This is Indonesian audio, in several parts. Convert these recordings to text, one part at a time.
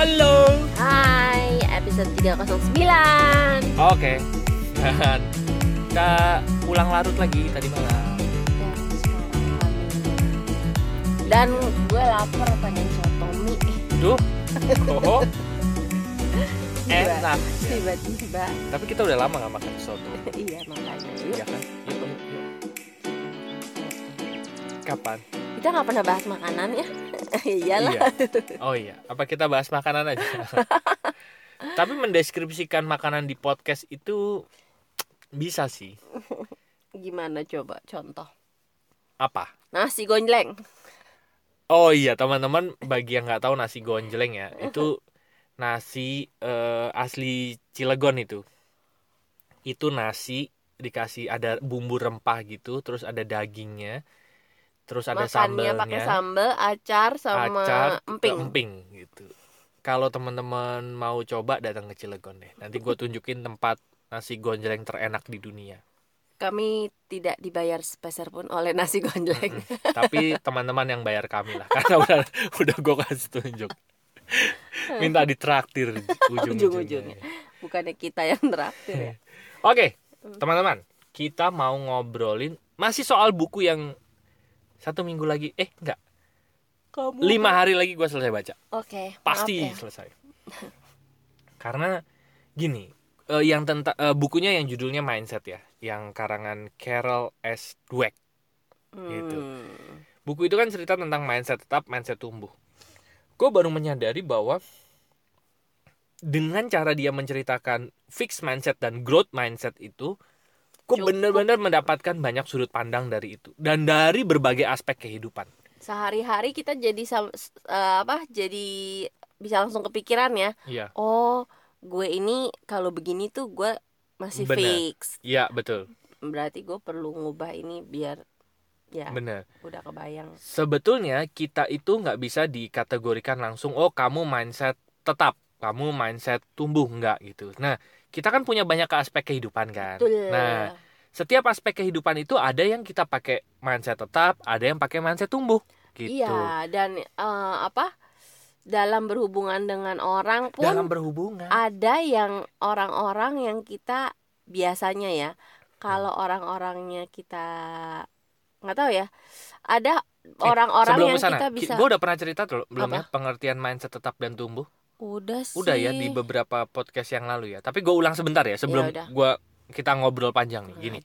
Halo. Hai, episode 309 Oke. Dan kita pulang larut lagi tadi malam. Dan sekarang kami Dan gue lapar pengen soto mie Duh. Oh. Enak. Tiba-tiba Tapi kita udah lama nggak makan soto. Iya makanya Iya kan? Kapan? Kita gak pernah bahas makanan ya Iyalah Iya. Oh iya. Apa kita bahas makanan aja? Tapi mendeskripsikan makanan di podcast itu bisa sih. Gimana coba contoh Apa? Nasi gonjleng Oh iya teman-teman bagi yang nggak tahu nasi gonjleng ya itu nasi eh, asli Cilegon itu itu nasi dikasih ada bumbu rempah gitu terus ada dagingnya terus ada Makannya pakai sambelnya. sambel, acar sama acar emping. emping gitu. Kalau teman-teman mau coba datang ke Cilegon deh. Nanti gue tunjukin tempat nasi gonjleng terenak di dunia. Kami tidak dibayar sepeser pun oleh nasi gonjleng tapi teman-teman yang bayar kami lah karena udah udah gue kasih tunjuk. Minta ditraktir ujung-ujungnya. Ujung-ujungnya. Bukannya kita yang traktir ya? Oke, teman-teman, kita mau ngobrolin masih soal buku yang satu minggu lagi, eh enggak, Kamu lima hari lagi gue selesai baca, Oke, maaf pasti ya. selesai. Karena gini, eh, yang tentang eh, bukunya yang judulnya Mindset ya, yang karangan Carol S. Dweck. Gitu. Hmm. Buku itu kan cerita tentang mindset tetap, mindset tumbuh. Gue baru menyadari bahwa dengan cara dia menceritakan fixed mindset dan growth mindset itu, Cukup. bener-bener mendapatkan banyak sudut pandang dari itu dan dari berbagai aspek kehidupan. Sehari-hari kita jadi eh, apa? Jadi bisa langsung kepikiran ya. Iya, Oh, gue ini kalau begini tuh gue masih Bener. fix. iya betul, Berarti gue perlu ngubah ini biar ya bener. udah kebayang. Sebetulnya kita itu nggak bisa dikategorikan langsung, oh kamu mindset tetap, kamu mindset tumbuh nggak gitu. Nah, kita kan punya banyak aspek kehidupan kan. Betul. Nah, setiap aspek kehidupan itu ada yang kita pakai mindset tetap, ada yang pakai mindset tumbuh gitu. Iya, dan eh, apa? Dalam berhubungan dengan orang pun Dalam berhubungan. ada yang orang-orang yang kita biasanya ya kalau Hmm. orang-orangnya kita nggak tahu ya ada orang-orang Eh, yang ke sana, kita bisa gue udah pernah cerita tuh belum Apa? ya pengertian mindset tetap dan tumbuh. Udah sih Udah ya di beberapa podcast yang lalu ya. Tapi gue ulang sebentar ya sebelum Ya udah. gue kita ngobrol panjang nih. Gini,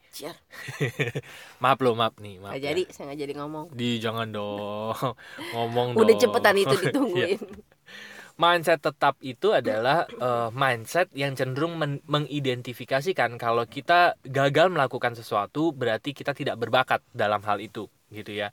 maaf lo maaf nih, maaf. Nggak ya. jadi saya jadi ngomong Di jangan dong ngomong udah dong. cepetan itu Iya. ditungguin Mindset tetap itu adalah eh, mindset yang cenderung men- mengidentifikasikan kalau kita gagal melakukan sesuatu berarti kita tidak berbakat dalam hal itu gitu ya.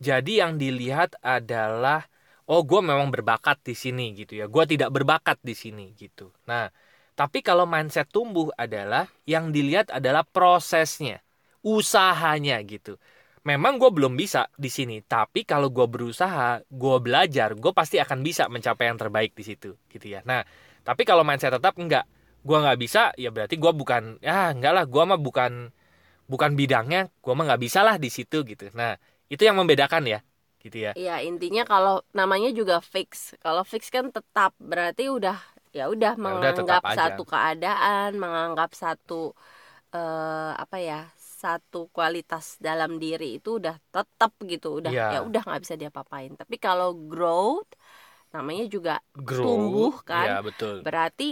Jadi yang dilihat adalah oh gue memang berbakat di sini gitu ya. Gue tidak berbakat di sini gitu. Nah, tapi kalau mindset tumbuh adalah yang dilihat adalah prosesnya, usahanya gitu. Memang gue belum bisa di sini tapi kalau gue berusaha gue belajar gue pasti akan bisa mencapai yang terbaik di situ gitu ya. Nah tapi kalau mindset tetap enggak. Gue nggak bisa ya berarti gue bukan ya enggak lah. Gue mah bukan bukan bidangnya gue mah nggak bisa lah di situ gitu. Nah itu yang membedakan ya gitu ya ya intinya kalau namanya juga fix kalau fix kan tetap berarti udah ya udah tetap menganggap aja. satu keadaan menganggap satu eh, apa ya satu kualitas dalam diri itu udah tetap gitu udah Iya. ya udah nggak bisa diapa-apain tapi kalau growth namanya juga grow tumbuh kan. ya betul berarti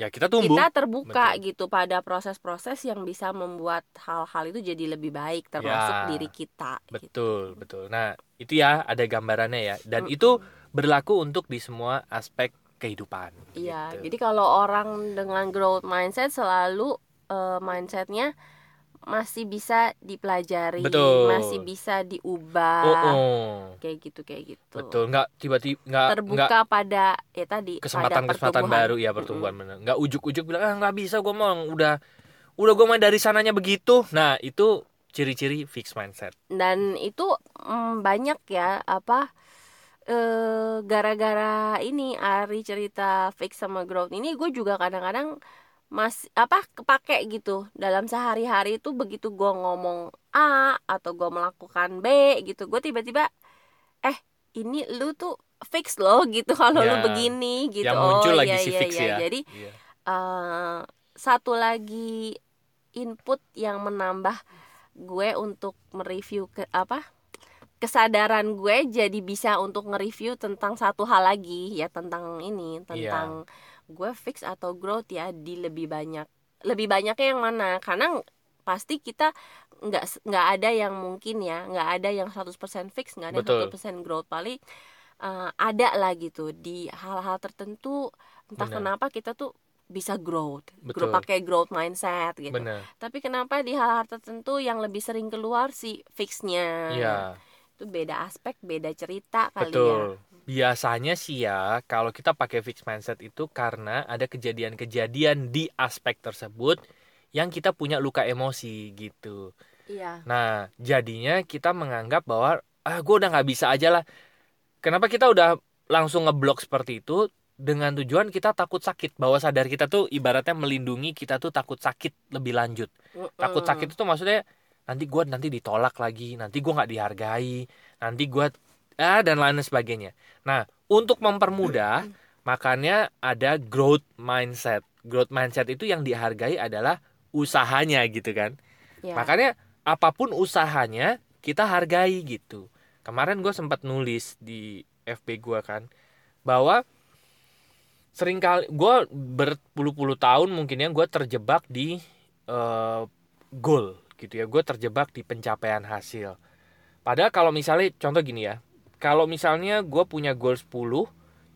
ya kita tumbuh kita terbuka Betul. gitu pada proses-proses yang bisa membuat hal-hal itu jadi lebih baik termasuk Ya. diri kita gitu. betul betul nah itu ya ada gambarannya ya dan itu berlaku untuk di semua aspek kehidupan Iya, gitu. jadi kalau orang dengan growth mindset selalu eh, mindsetnya masih bisa dipelajari, Betul. masih bisa diubah, oh, oh. kayak gitu kayak gitu. betul nggak tiba-tiba nggak Terbuka nggak pada ya tadi pada kesempatan-kesempatan pertumbuhan. baru ya pertumbuhan bener nggak ujuk-ujuk bilang ah nggak bisa gue mau udah udah gue main dari sananya begitu nah itu ciri-ciri fixed mindset. Dan itu mm, banyak ya apa eh gara-gara ini Ari cerita fix sama growth ini gue juga kadang-kadang mas apa kepake gitu. Dalam sehari-hari itu begitu gue ngomong A atau gue melakukan B gitu gue tiba-tiba eh ini lu tuh fix loh gitu. Kalau lu Ya. begini gitu. yang muncul oh lagi iya si iya fix iya. ya. Jadi Iya. eh, satu lagi input yang menambah gue untuk mereview ke apa kesadaran gue jadi bisa untuk nge-review tentang satu hal lagi ya tentang ini Iya. tentang gue fix atau growth ya di lebih banyak lebih banyaknya yang mana karena pasti kita nggak nggak ada yang mungkin ya nggak ada yang 100% fix nggak ada 100% growth paling eh, ada lah gitu di hal-hal tertentu entah Benar. kenapa kita tuh bisa growth, Betul. grow pakai growth mindset gitu. bener Tapi kenapa di hal-hal tertentu yang lebih sering keluar si fixnya? Iya. Itu beda aspek, beda cerita kali ya. Betul. Biasanya sih ya, kalau kita pakai fixed mindset itu karena ada kejadian-kejadian di aspek tersebut yang kita punya luka emosi gitu. Iya. Nah, jadinya kita menganggap bahwa ah gue udah nggak bisa aja lah. Kenapa kita udah langsung ngeblok seperti itu dengan tujuan kita takut sakit bahwa sadar kita tuh ibaratnya melindungi kita tuh takut sakit lebih lanjut. Takut sakit itu maksudnya nanti gue nanti ditolak lagi, nanti gue nggak dihargai, nanti gue ah dan lain sebagainya. Nah, untuk mempermudah makanya ada growth mindset. Growth mindset itu yang dihargai adalah usahanya gitu kan. Ya. Makanya apa pun usahanya kita hargai gitu. Kemarin gue sempat nulis di FB gue kan bahwa sering kali gue berpuluh-puluh tahun mungkin ya gue terjebak di eh, goal gitu ya. Gue terjebak di pencapaian hasil. Padahal kalau misalnya contoh gini ya. Kalau misalnya gue punya goal 10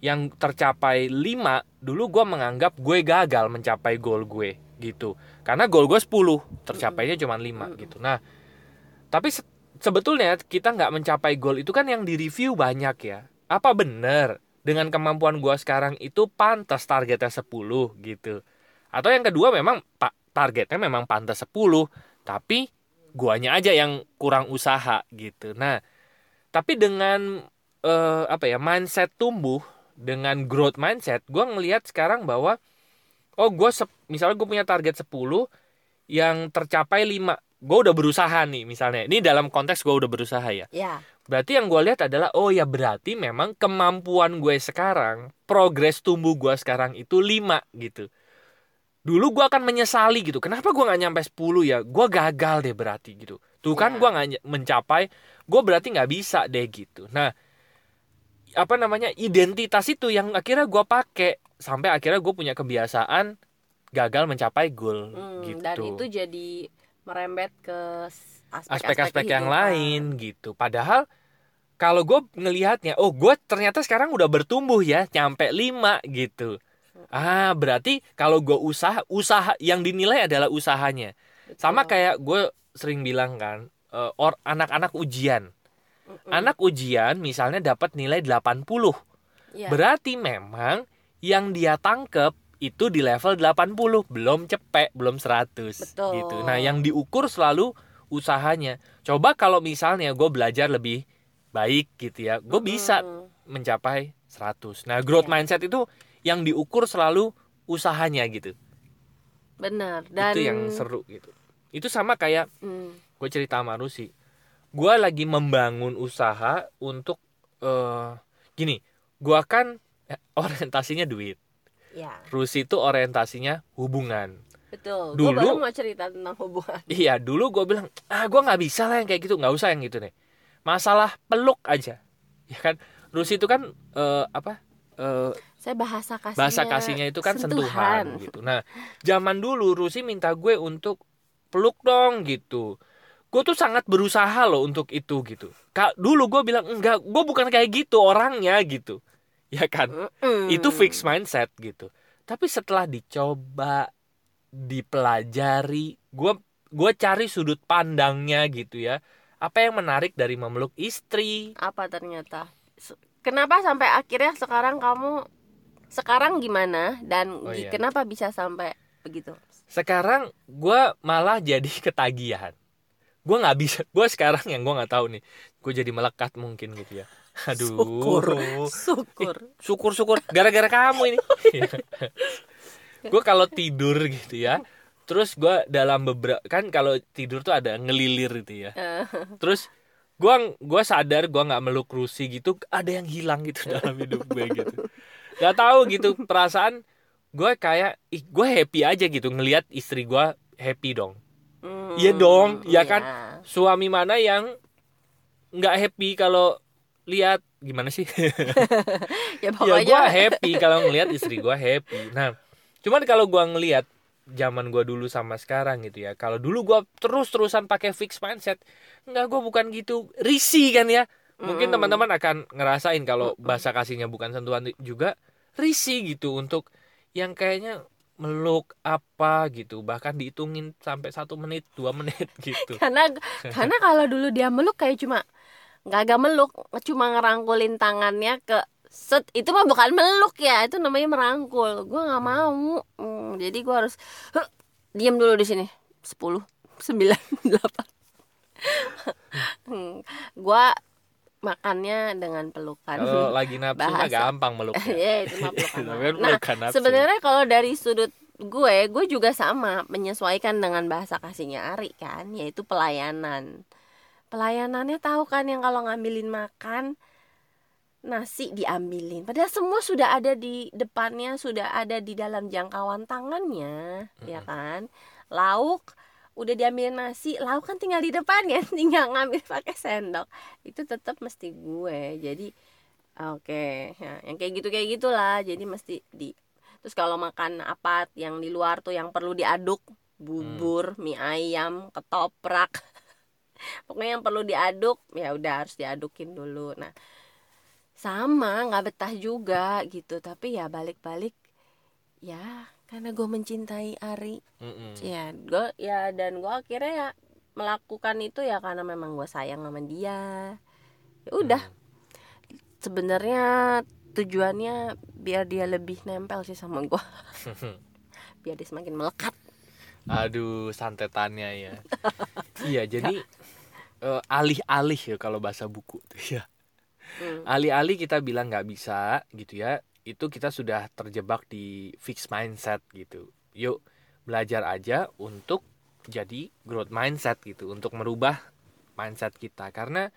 yang tercapai 5, dulu gue menganggap gue gagal mencapai goal gue gitu. Karena goal gue 10, tercapainya cuma 5 gitu. Nah, tapi se- sebetulnya kita nggak mencapai goal itu kan yang direview banyak ya. Apa bener dengan kemampuan gue sekarang itu pantas targetnya 10 gitu. Atau yang kedua memang pak targetnya memang pantas 10, tapi guanya aja yang kurang usaha gitu. Nah, tapi dengan eh, apa ya mindset tumbuh dengan growth mindset, gue ngelihat sekarang bahwa oh gue misalnya gue punya target 10 yang tercapai 5 gue udah berusaha nih misalnya ini dalam konteks gue udah berusaha ya Ya. Berarti yang gue lihat adalah oh ya berarti memang kemampuan gue sekarang progres tumbuh gue sekarang itu 5 gitu. Dulu gue akan menyesali gitu kenapa gue nggak nyampe 10 ya? Gue gagal deh berarti gitu. Tuh kan Ya. gue nggak mencapai gue berarti nggak bisa deh gitu. Nah apa namanya identitas itu yang akhirnya gue pakai sampai akhirnya gue punya kebiasaan gagal mencapai goal Hmm, gitu. Dan itu jadi merembet ke aspek-aspek yang lain gitu. Padahal kalau gue ngelihatnya, oh gue ternyata sekarang udah bertumbuh ya, nyampe 5 gitu. Ah berarti kalau gue usaha, usaha yang dinilai adalah usahanya. Sama kayak gue sering bilang kan, eh, or anak-anak ujian. Mm-mm. Anak ujian misalnya dapat nilai 80. Ya. Berarti memang yang dia tangkep itu di level 80, belum cepek, belum 100 Betul. gitu. Nah, yang diukur selalu usahanya. Coba kalau misalnya gue belajar lebih baik gitu ya, gue bisa Mm-mm. mencapai 100. Nah, growth Iya. mindset itu yang diukur selalu usahanya gitu. Benar. Dan Itu yang seru gitu. Itu sama kayak Hmm, gue cerita sama Rusi. Gue lagi membangun usaha untuk eh gini, gue kan orientasinya duit. ya, Rusi itu orientasinya hubungan. betul. Dulu- Gue baru mau cerita tentang hubungan. Iya, dulu gue bilang, ah gue nggak bisa lah yang kayak gitu, nggak usah yang gitu deh. Masalah peluk aja, ya kan? Rusi itu kan eh, apa? Eh, Saya bahasa kasihnya. bahasa kasihnya itu kan sentuhan. gitu. Nah, zaman dulu Rusi minta gue untuk peluk dong gitu. Gue tuh sangat berusaha loh untuk itu gitu. Kak, dulu gue bilang enggak, gue bukan kayak gitu orangnya gitu. Ya kan? Mm-mm. itu fix mindset gitu tapi setelah dicoba dipelajari gue gue cari sudut pandangnya gitu ya apa yang menarik dari memeluk istri Apa ternyata? Kenapa sampai akhirnya sekarang kamu sekarang gimana dan Oh, iya. kenapa bisa sampai begitu? sekarang gue malah jadi ketagihan gue nggak bisa gue sekarang yang gue nggak tahu nih gue jadi melekat mungkin gitu ya aduh Syukur. Syukur. syukur syukur gara-gara kamu ini gue kalau tidur gitu ya terus gue dalam beberapa kan kalau tidur tuh ada ngelilir gitu ya. Eh, terus gua gua sadar gua nggak meluk Rusi gitu ada yang hilang gitu dalam hidup gue gitu. Nggak tahu gitu perasaan gue kayak ih gue happy aja gitu ngelihat istri gua happy dong. Hmm, Iya dong, ya kan? iya. suami mana yang nggak happy kalau lihat? Gimana sih? Ya ya gue happy kalau ngelihat istri gue happy. Nah cuman kalau gue ngelihat zaman gue dulu sama sekarang gitu ya. Kalau dulu gue terus terusan pakai fix mindset nggak gue bukan gitu. Risih kan ya. Mungkin Mm. teman-teman akan ngerasain kalau bahasa kasihnya bukan sentuhan juga risih gitu untuk yang kayaknya meluk apa gitu. Bahkan dihitungin sampai satu menit dua menit gitu. Karena karena kalau dulu dia meluk kayak cuma nggak agak meluk cuma ngerangkulin tangannya ke set itu mah bukan meluk ya itu namanya merangkul. Gue nggak mau. Hmm, jadi gue harus "Huh, diam dulu di sini. Sepuluh sembilan delapan. Gue makannya dengan pelukan kalau lagi nafsu mah gampang meluk ya itu mah pelukan Tapi kan nah sebenarnya kalau dari sudut gue gue juga sama menyesuaikan dengan bahasa kasihnya Ari kan yaitu pelayanan. Pelayanannya tahu kan yang kalau ngambilin makan nasi diambilin. Padahal semua sudah ada di depannya sudah ada di dalam jangkauan tangannya ya kan? Lauk udah diambilin nasi lauk kan tinggal di depannya tinggal ngambil pakai sendok. Itu tetap mesti gue jadi oke ya, yang kayak gitu kayak gitulah jadi mesti di terus kalau makan apa yang di luar tuh yang perlu diaduk bubur mie ayam ketoprak pokoknya yang perlu diaduk ya udah harus diadukin dulu. Nah sama nggak betah juga gitu. Tapi ya balik-balik ya karena gue mencintai Ari. Mm-mm. ya gue ya dan gue akhirnya ya melakukan itu ya karena memang gue sayang sama dia. Ya udah. Sebenarnya tujuannya biar dia lebih nempel sih sama gue biar dia semakin melekat. Aduh, santetannya ya. iya, jadi eh, alih-alih ya kalau bahasa buku tuh ya. Hmm. Alih-alih kita bilang nggak bisa gitu ya, itu kita sudah terjebak di fixed mindset gitu. Yuk belajar aja untuk jadi growth mindset gitu, untuk merubah mindset kita. Karena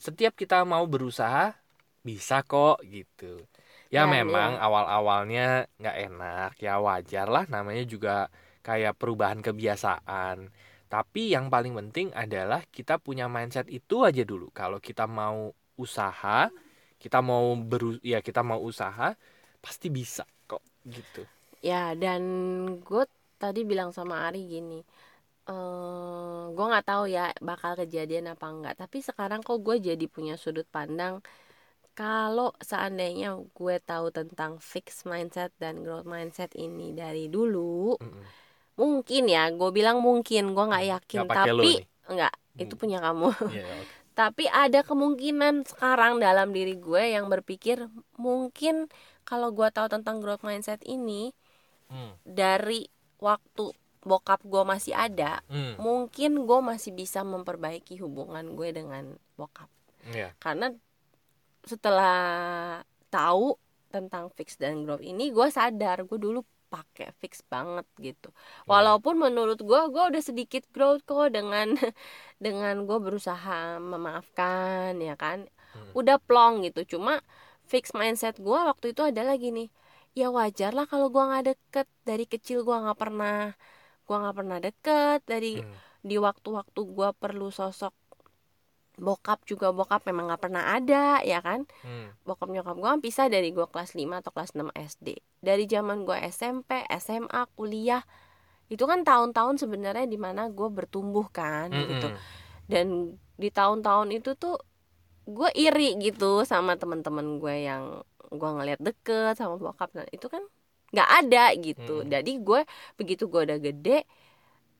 setiap kita mau berusaha bisa kok gitu. Ya Dan, memang ya. awal-awalnya nggak enak, ya wajar lah namanya juga kayak perubahan kebiasaan. Tapi yang paling penting adalah kita punya mindset itu aja dulu. Kalau kita mau usaha, kita mau beru ya kita mau usaha, pasti bisa kok gitu. ya dan gue tadi bilang sama Ari gini eh gue nggak tahu ya bakal kejadian apa enggak tapi sekarang kok gue jadi punya sudut pandang kalau seandainya gue tahu tentang fixed mindset dan growth mindset ini dari dulu Mm-mm. mungkin ya gue bilang mungkin gue nggak yakin Nggak lo tapi nih. enggak itu Hmm. punya kamu Iya, oke. Tapi ada kemungkinan sekarang dalam diri gue yang berpikir mungkin kalau gue tahu tentang growth mindset ini Hmm, dari waktu bokap gue masih ada hmm, mungkin gue masih bisa memperbaiki hubungan gue dengan bokap. Iya. karena setelah tahu tentang fix dan growth ini gue sadar gue dulu pakai fix banget gitu. Walaupun menurut gue gue udah sedikit growth kok dengan dengan gue berusaha memaafkan ya kan? Hmm. udah plong gitu. Cuma fix mindset gue waktu itu adalah gini ya wajar lah kalau gue nggak deket. Dari kecil gue nggak pernah gue nggak pernah deket. Dari Hmm, di waktu-waktu gue perlu sosok bokap juga bokap memang nggak pernah ada ya kan? Hmm, bokap nyokap gue pisah dari gue kelas 5 atau kelas 6 SD dari zaman gue SMP SMA kuliah itu kan tahun-tahun sebenarnya di mana gue bertumbuh kan hmm, gitu. hmm. dan di tahun-tahun itu tuh gue iri gitu sama teman-teman gue yang gue ngeliat deket sama bokap. Dan itu kan nggak ada gitu. Mm. jadi gue begitu gue udah gede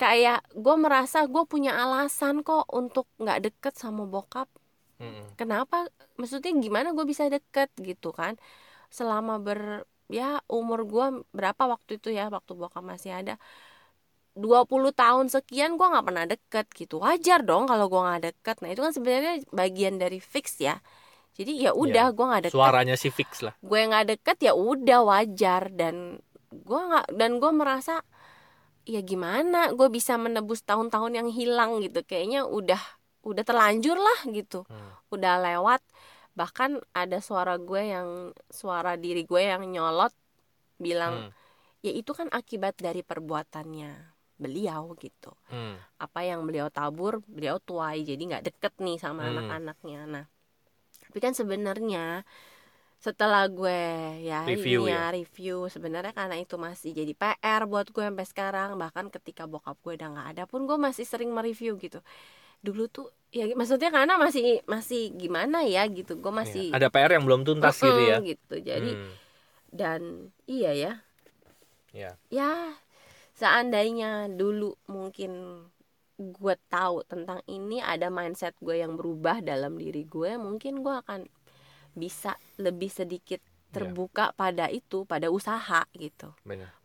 kayak gue merasa gue punya alasan kok untuk nggak deket sama bokap. Hmm, kenapa? Maksudnya gimana gue bisa deket gitu kan? Selama ber ya umur gue berapa waktu itu ya waktu bokap masih ada? 20 tahun sekian gue nggak pernah deket gitu. Wajar dong kalau gue nggak deket. Nah itu kan sebenarnya bagian dari fix ya. Jadi ya udah gue nggak deket. Suaranya sih fix lah. gue nggak deket ya udah wajar. Dan gue nggak dan gue merasa ya gimana gue bisa menebus tahun-tahun yang hilang gitu kayaknya udah udah terlanjur lah gitu Hmm. udah lewat bahkan ada suara gue yang suara diri gue yang nyolot bilang Hmm. ya itu kan akibat dari perbuatannya beliau gitu Hmm. apa yang beliau tabur beliau tuai jadi nggak deket nih sama Hmm. anak-anaknya nah tapi kan sebenarnya setelah gue ya Review ini ya? ya review sebenarnya karena itu masih jadi PR buat gue sampai sekarang bahkan ketika bokap gue udah nggak ada pun gue masih sering mereview gitu dulu tuh ya maksudnya karena masih masih gimana ya gitu gue masih Iya. Ada PR yang belum tuntas gitu ya. Gitu jadi Hmm. dan iya ya Ya. ya seandainya dulu mungkin gue tahu tentang ini ada mindset gue yang berubah dalam diri gue mungkin gue akan bisa lebih sedikit Ya. terbuka pada itu pada usaha gitu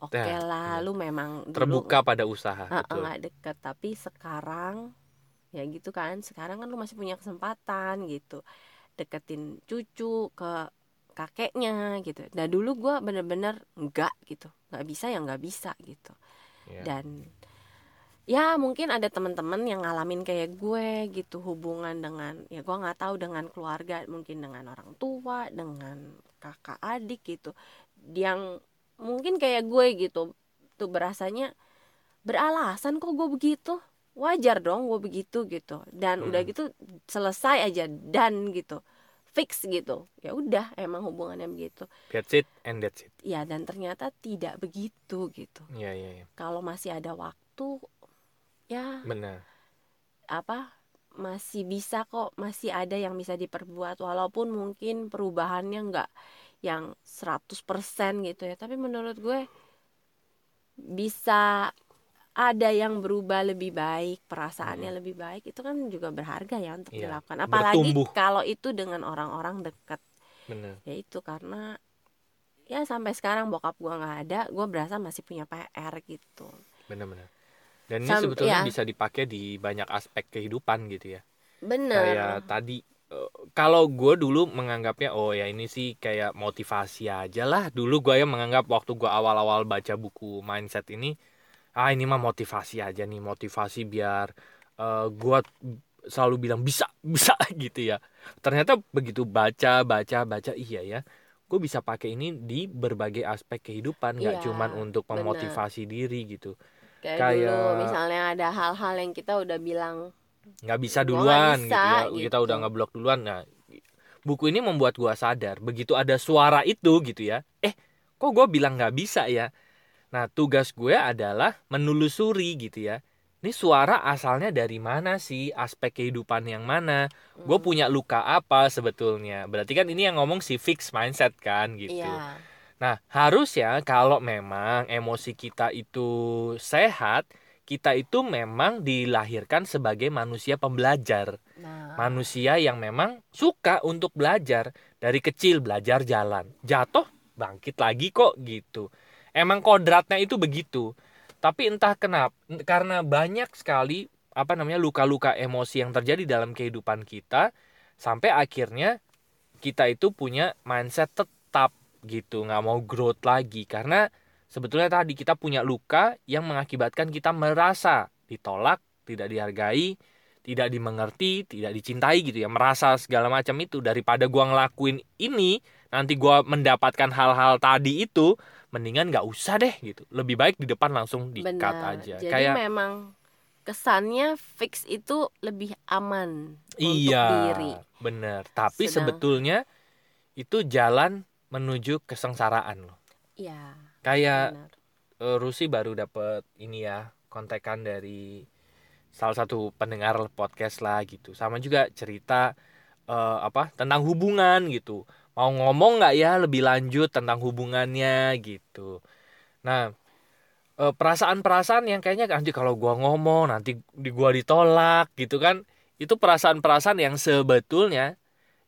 oke Nah, lah benar. lu memang dulu Terbuka pada usaha, betul. nggak deket tapi sekarang ya gitu kan sekarang kan lu masih punya kesempatan gitu deketin cucu ke kakeknya gitu nah dulu gue bener-bener enggak gitu nggak bisa ya nggak bisa gitu Ya. dan ya mungkin ada teman-teman yang ngalamin kayak gue gitu hubungan dengan ya gue nggak tahu dengan keluarga mungkin dengan orang tua dengan kakak adik gitu. Yang mungkin kayak gue gitu tuh berasanya beralasan kok gue begitu. Wajar dong gue begitu gitu. Dan udah Hmm. gitu selesai aja dan gitu. Fix gitu. Ya udah emang hubungannya begitu. That's it and that's it. ya dan ternyata tidak begitu gitu. Iya, iya, iya. kalau masih ada waktu ya. Benar. apa masih bisa kok masih ada yang bisa diperbuat walaupun mungkin perubahannya nggak yang 100% gitu ya. Tapi menurut gue bisa ada yang berubah lebih baik perasaannya lebih baik itu kan juga berharga ya untuk Iya, dilakukan. Apalagi bertumbuh. kalau itu dengan orang-orang dekat ya itu karena ya sampai sekarang bokap gue nggak ada gue berasa masih punya PR gitu. Benar-benar. Dan ini Sam- sebetulnya ya. bisa dipakai di banyak aspek kehidupan gitu ya. bener Kayak tadi eh, kalau gue dulu menganggapnya oh ya ini sih kayak motivasi aja lah dulu gue yang menganggap waktu gue awal-awal baca buku mindset ini ah ini mah motivasi aja nih motivasi biar eh, gue selalu bilang bisa bisa gitu ya ternyata begitu baca baca baca iya ya gue bisa pakai ini di berbagai aspek kehidupan nggak Iya, cuman untuk bener. memotivasi diri gitu kayak, kayak- dulu misalnya ada hal-hal yang kita udah bilang nggak bisa Gua duluan nggak gitu bisa, ya gitu. kita udah ngeblok duluan. Nah buku ini membuat gua sadar begitu ada suara itu gitu ya. Eh kok gue bilang nggak bisa ya? Nah tugas gue adalah menelusuri gitu ya. Ini suara asalnya dari mana sih? Aspek kehidupan yang mana? Gue hmm, punya luka apa sebetulnya? Berarti kan ini yang ngomong si fix mindset kan gitu. Iya Nah, harusnya kalau memang emosi kita itu sehat, kita itu memang dilahirkan sebagai manusia pembelajar. nah Manusia yang memang suka untuk belajar. Dari kecil belajar jalan. Jatuh, bangkit lagi kok gitu. Emang kodratnya itu begitu. Tapi entah kenapa, karena banyak sekali apa namanya luka-luka emosi yang terjadi dalam kehidupan kita, sampai akhirnya kita itu punya mindset gitu nggak mau growth lagi. Karena sebetulnya tadi kita punya luka yang mengakibatkan kita merasa ditolak tidak dihargai tidak dimengerti tidak dicintai gitu ya. Merasa segala macam itu. Daripada gua ngelakuin ini nanti gua mendapatkan hal-hal tadi itu mendingan nggak usah deh gitu. Lebih baik di depan langsung di cut benar. aja. Jadi kayak memang kesannya fix itu lebih aman untuk iya diri. bener tapi Sedang- sebetulnya itu jalan menuju kesengsaraan loh. Iya kayak benar. eh, Rusi baru dapet ini ya kontekan dari salah satu pendengar podcast lah gitu. Sama juga cerita eh, apa tentang hubungan gitu. Mau ngomong nggak ya lebih lanjut tentang hubungannya gitu. Nah eh, perasaan-perasaan yang kayaknya nanti kalau gua ngomong nanti di gua ditolak gitu kan. Itu perasaan-perasaan yang sebetulnya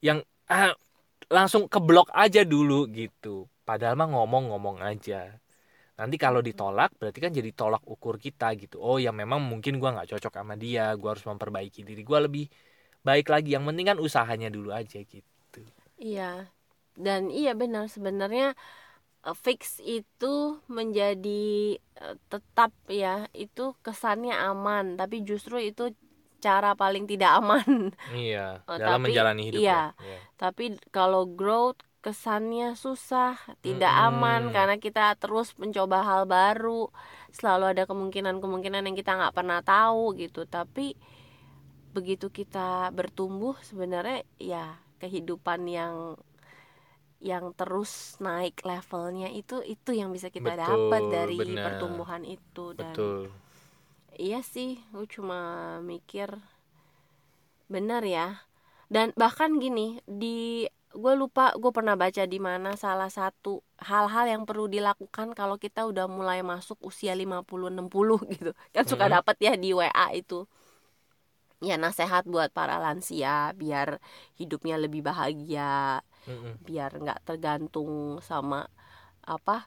yang ah, langsung keblok aja dulu gitu. Padahal mah ngomong-ngomong aja. Nanti kalau ditolak berarti kan jadi tolak ukur kita gitu. Oh ya memang mungkin gua nggak cocok sama dia. Gua harus memperbaiki diri gua lebih baik lagi. Yang penting kan usahanya dulu aja gitu. Iya, dan iya benar. Sebenarnya eh, fix itu menjadi eh, tetap ya itu kesannya aman, tapi justru itu cara paling tidak aman iya Oh, dalam tapi- menjalani hidup iya. ya. Iya. tapi kalau growth kesannya susah tidak Mm-mm. aman karena kita terus mencoba hal baru selalu ada kemungkinan-kemungkinan yang kita nggak pernah tahu gitu tapi begitu kita bertumbuh sebenarnya ya kehidupan yang yang terus naik levelnya itu itu yang bisa kita dapat dari benar. pertumbuhan itu dan betul Iya sih, gue cuma mikir bener ya. Dan bahkan gini, di gue lupa gue pernah baca di mana salah satu hal-hal yang perlu dilakukan kalau kita udah mulai masuk usia 50 60 gitu. Kan suka Mhm. dapat ya di WA itu. Ya nasihat buat para lansia biar hidupnya lebih bahagia, Mm-mm. biar nggak tergantung sama apa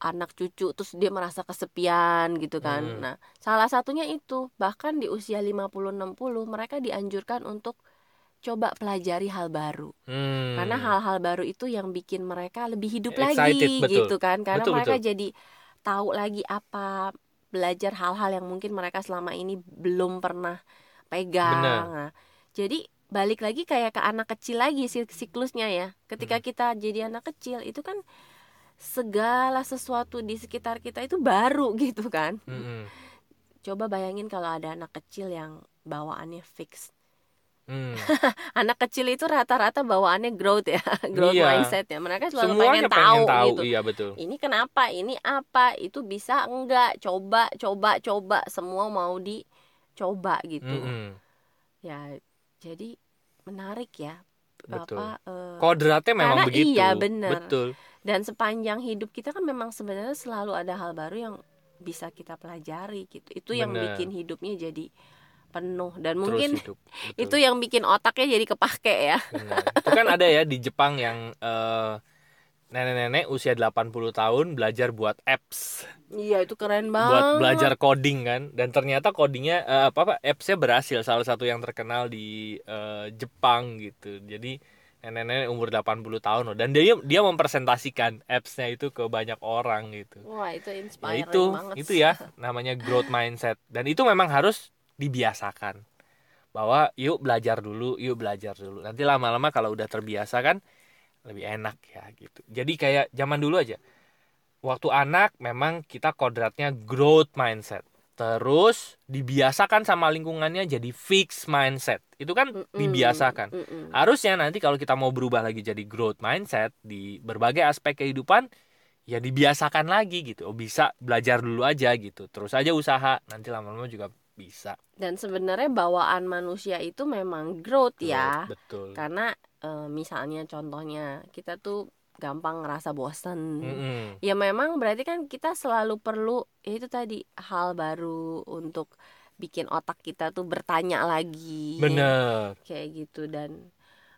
anak cucu terus dia merasa kesepian gitu kan. Hmm. Nah, salah satunya itu bahkan di usia 50 60 mereka dianjurkan untuk coba pelajari hal baru. Hmm. Karena hal-hal baru itu yang bikin mereka lebih hidup Excited, lagi betul. gitu kan. Karena Betul, mereka betul. jadi tahu lagi apa belajar hal-hal yang mungkin mereka selama ini belum pernah pegang. Benar. Nah, jadi balik lagi kayak ke anak kecil lagi sik- siklusnya ya. Ketika Hmm. kita jadi anak kecil itu kan segala sesuatu di sekitar kita itu baru gitu kan. Mm-mm. Coba bayangin kalau ada anak kecil yang bawaannya fix. Mm. Anak kecil itu rata-rata bawaannya growth ya, growth Iya. mindset ya. Mereka selalu semuanya pengen tahu, gitu. iya betul Ini kenapa? Ini apa? Itu bisa enggak? Coba, coba, coba. Semua mau dicoba gitu. Mm-mm. Ya, jadi menarik ya. Betul. Apa? eh, kodratnya memang begitu iya, benar. betul dan sepanjang hidup kita kan memang sebenarnya selalu ada hal baru yang bisa kita pelajari gitu. Itu yang Benar. bikin hidupnya jadi penuh dan terus mungkin hidup betul. itu yang bikin otaknya jadi kepake ya. Itu kan ada ya di Jepang yang eh, nenek-nenek usia 80 tahun belajar buat apps Iya, itu keren banget. buat belajar coding kan dan ternyata codingnya eh, apa apa appsnya berhasil salah satu yang terkenal di eh, Jepang gitu jadi nenek-nenek umur 80 tahun loh. Dan dia dia mempresentasikan appsnya itu ke banyak orang gitu. Wah, itu ya inspiring itu banget. itu ya namanya growth mindset. Dan itu memang harus dibiasakan. Bahwa yuk belajar dulu yuk belajar dulu. Nanti lama-lama kalau udah terbiasa kan lebih enak ya gitu. Jadi kayak zaman dulu aja. Waktu anak memang kita kodratnya growth mindset terus dibiasakan sama lingkungannya jadi fix mindset. Itu kan dibiasakan. Harusnya nanti kalau kita mau berubah lagi jadi growth mindset di berbagai aspek kehidupan ya dibiasakan lagi gitu. Oh bisa belajar dulu aja gitu. Terus aja usaha. Nanti lama-lama juga bisa. Dan sebenarnya bawaan manusia itu memang growth ya. Betul. Karena eh, misalnya contohnya kita tuh gampang ngerasa bosan. Mm-mm. Ya memang berarti kan kita selalu perlu ya itu tadi hal baru untuk bikin otak kita tuh bertanya lagi. bener Kayak gitu dan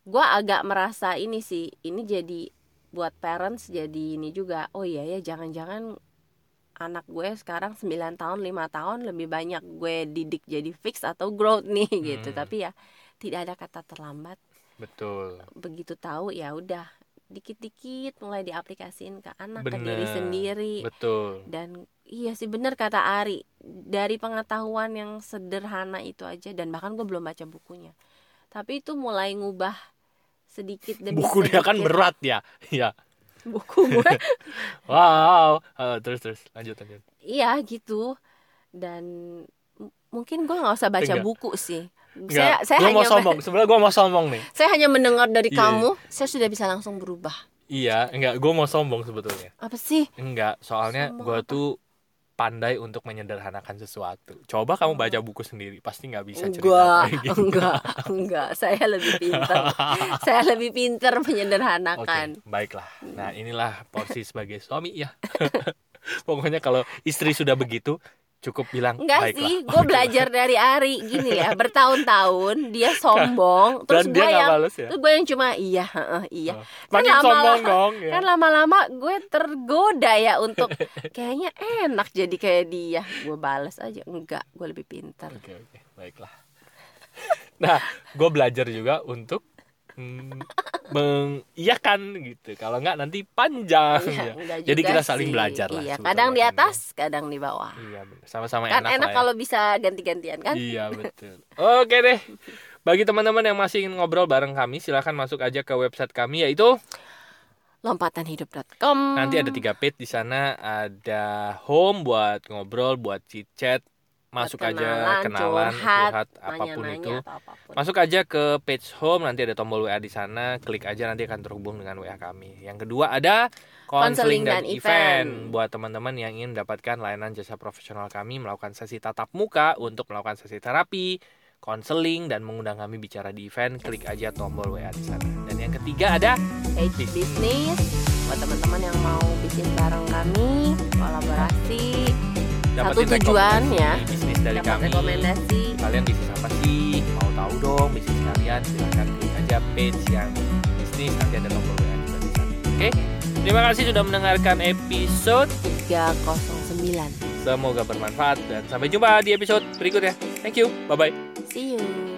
gua agak merasa ini sih, ini jadi buat parents jadi ini juga. Oh iya ya, jangan-jangan anak gue sekarang 9 tahun, 5 tahun lebih banyak gue didik jadi fix atau growth nih gitu. Hmm. Tapi ya tidak ada kata terlambat. betul Begitu tahu ya udah dikit-dikit mulai diaplikasiin ke anak, ke diri Bener. sendiri. Betul. Dan iya sih bener kata Ari dari pengetahuan yang sederhana itu aja dan bahkan gue belum baca bukunya. Tapi itu mulai ngubah sedikit demi buku dia kan sedikit. berat ya. Ya buku gue. Wow. Terus terus. Lanjut lanjut. Iya gitu. Dan mungkin gue nggak usah baca Enggak. buku sih Enggak, saya saya gua hanya mau sombong sebenarnya gue mau sombong nih. Saya hanya mendengar dari Iya, kamu saya sudah bisa langsung berubah. Iya enggak gue mau sombong sebetulnya. Apa sih? Enggak soalnya gue tuh pandai untuk menyederhanakan sesuatu. Coba kamu baca buku sendiri pasti nggak bisa cerita enggak kayak gitu. enggak enggak. Saya lebih pintar. Saya lebih pintar Oke, menyederhanakan baiklah. Nah, inilah porsi sebagai suami ya. Pokoknya kalau istri sudah begitu, cukup bilang Enggak sih, gue belajar dari Ari gini ya, bertahun-tahun dia sombong, terus gue yang bales ya. terus gue yang cuma iya, heeh, iya. Oh. Makin lama-lama- sombong dong ya. Kan lama-lama gue tergoda ya untuk kayaknya enak jadi kayak dia. Gue bales aja, enggak, gue lebih pintar. Oke, oke. Baiklah. Nah, gue belajar juga untuk mengiyakan gitu. Kalau enggak nanti panjang Iya, ya. Jadi kita saling sih. belajar lah. Iya, kadang di atas, kadang di bawah. Iya, sama-sama Kan enak, enak ya. kalau bisa ganti-gantian kan? Iya betul. Oke deh. Bagi teman-teman yang masih ingin ngobrol bareng kami, silahkan masuk aja ke website kami yaitu Lompatanhidup.com. nanti ada tiga page di sana ada home buat ngobrol, buat chit chat, masuk aja kenalan, curhat, apa pun itu. atau apa pun. Masuk aja ke page home, nanti ada tombol WA di sana, klik aja nanti akan terhubung dengan WA kami. Yang kedua ada konseling dan, dan event. event. buat teman-teman yang ingin mendapatkan layanan jasa profesional kami melakukan sesi tatap muka untuk melakukan sesi terapi, konseling dan mengundang kami bicara di event, klik aja tombol WA di sana. Dan yang ketiga ada Page Business buat teman-teman yang mau bikin bareng kami, kolaborasi, Satu tujuan, ya. bisnis dari dapat kami. rekomendasi. Kalian bisnis apa sih? Mau tahu dong bisnis kalian? Silahkan klik aja page yang bisnis nanti ada tombol WA juga di sana. Oke, terima kasih sudah mendengarkan episode 309. Semoga bermanfaat dan sampai jumpa di episode berikutnya. Thank you. Bye bye. See you.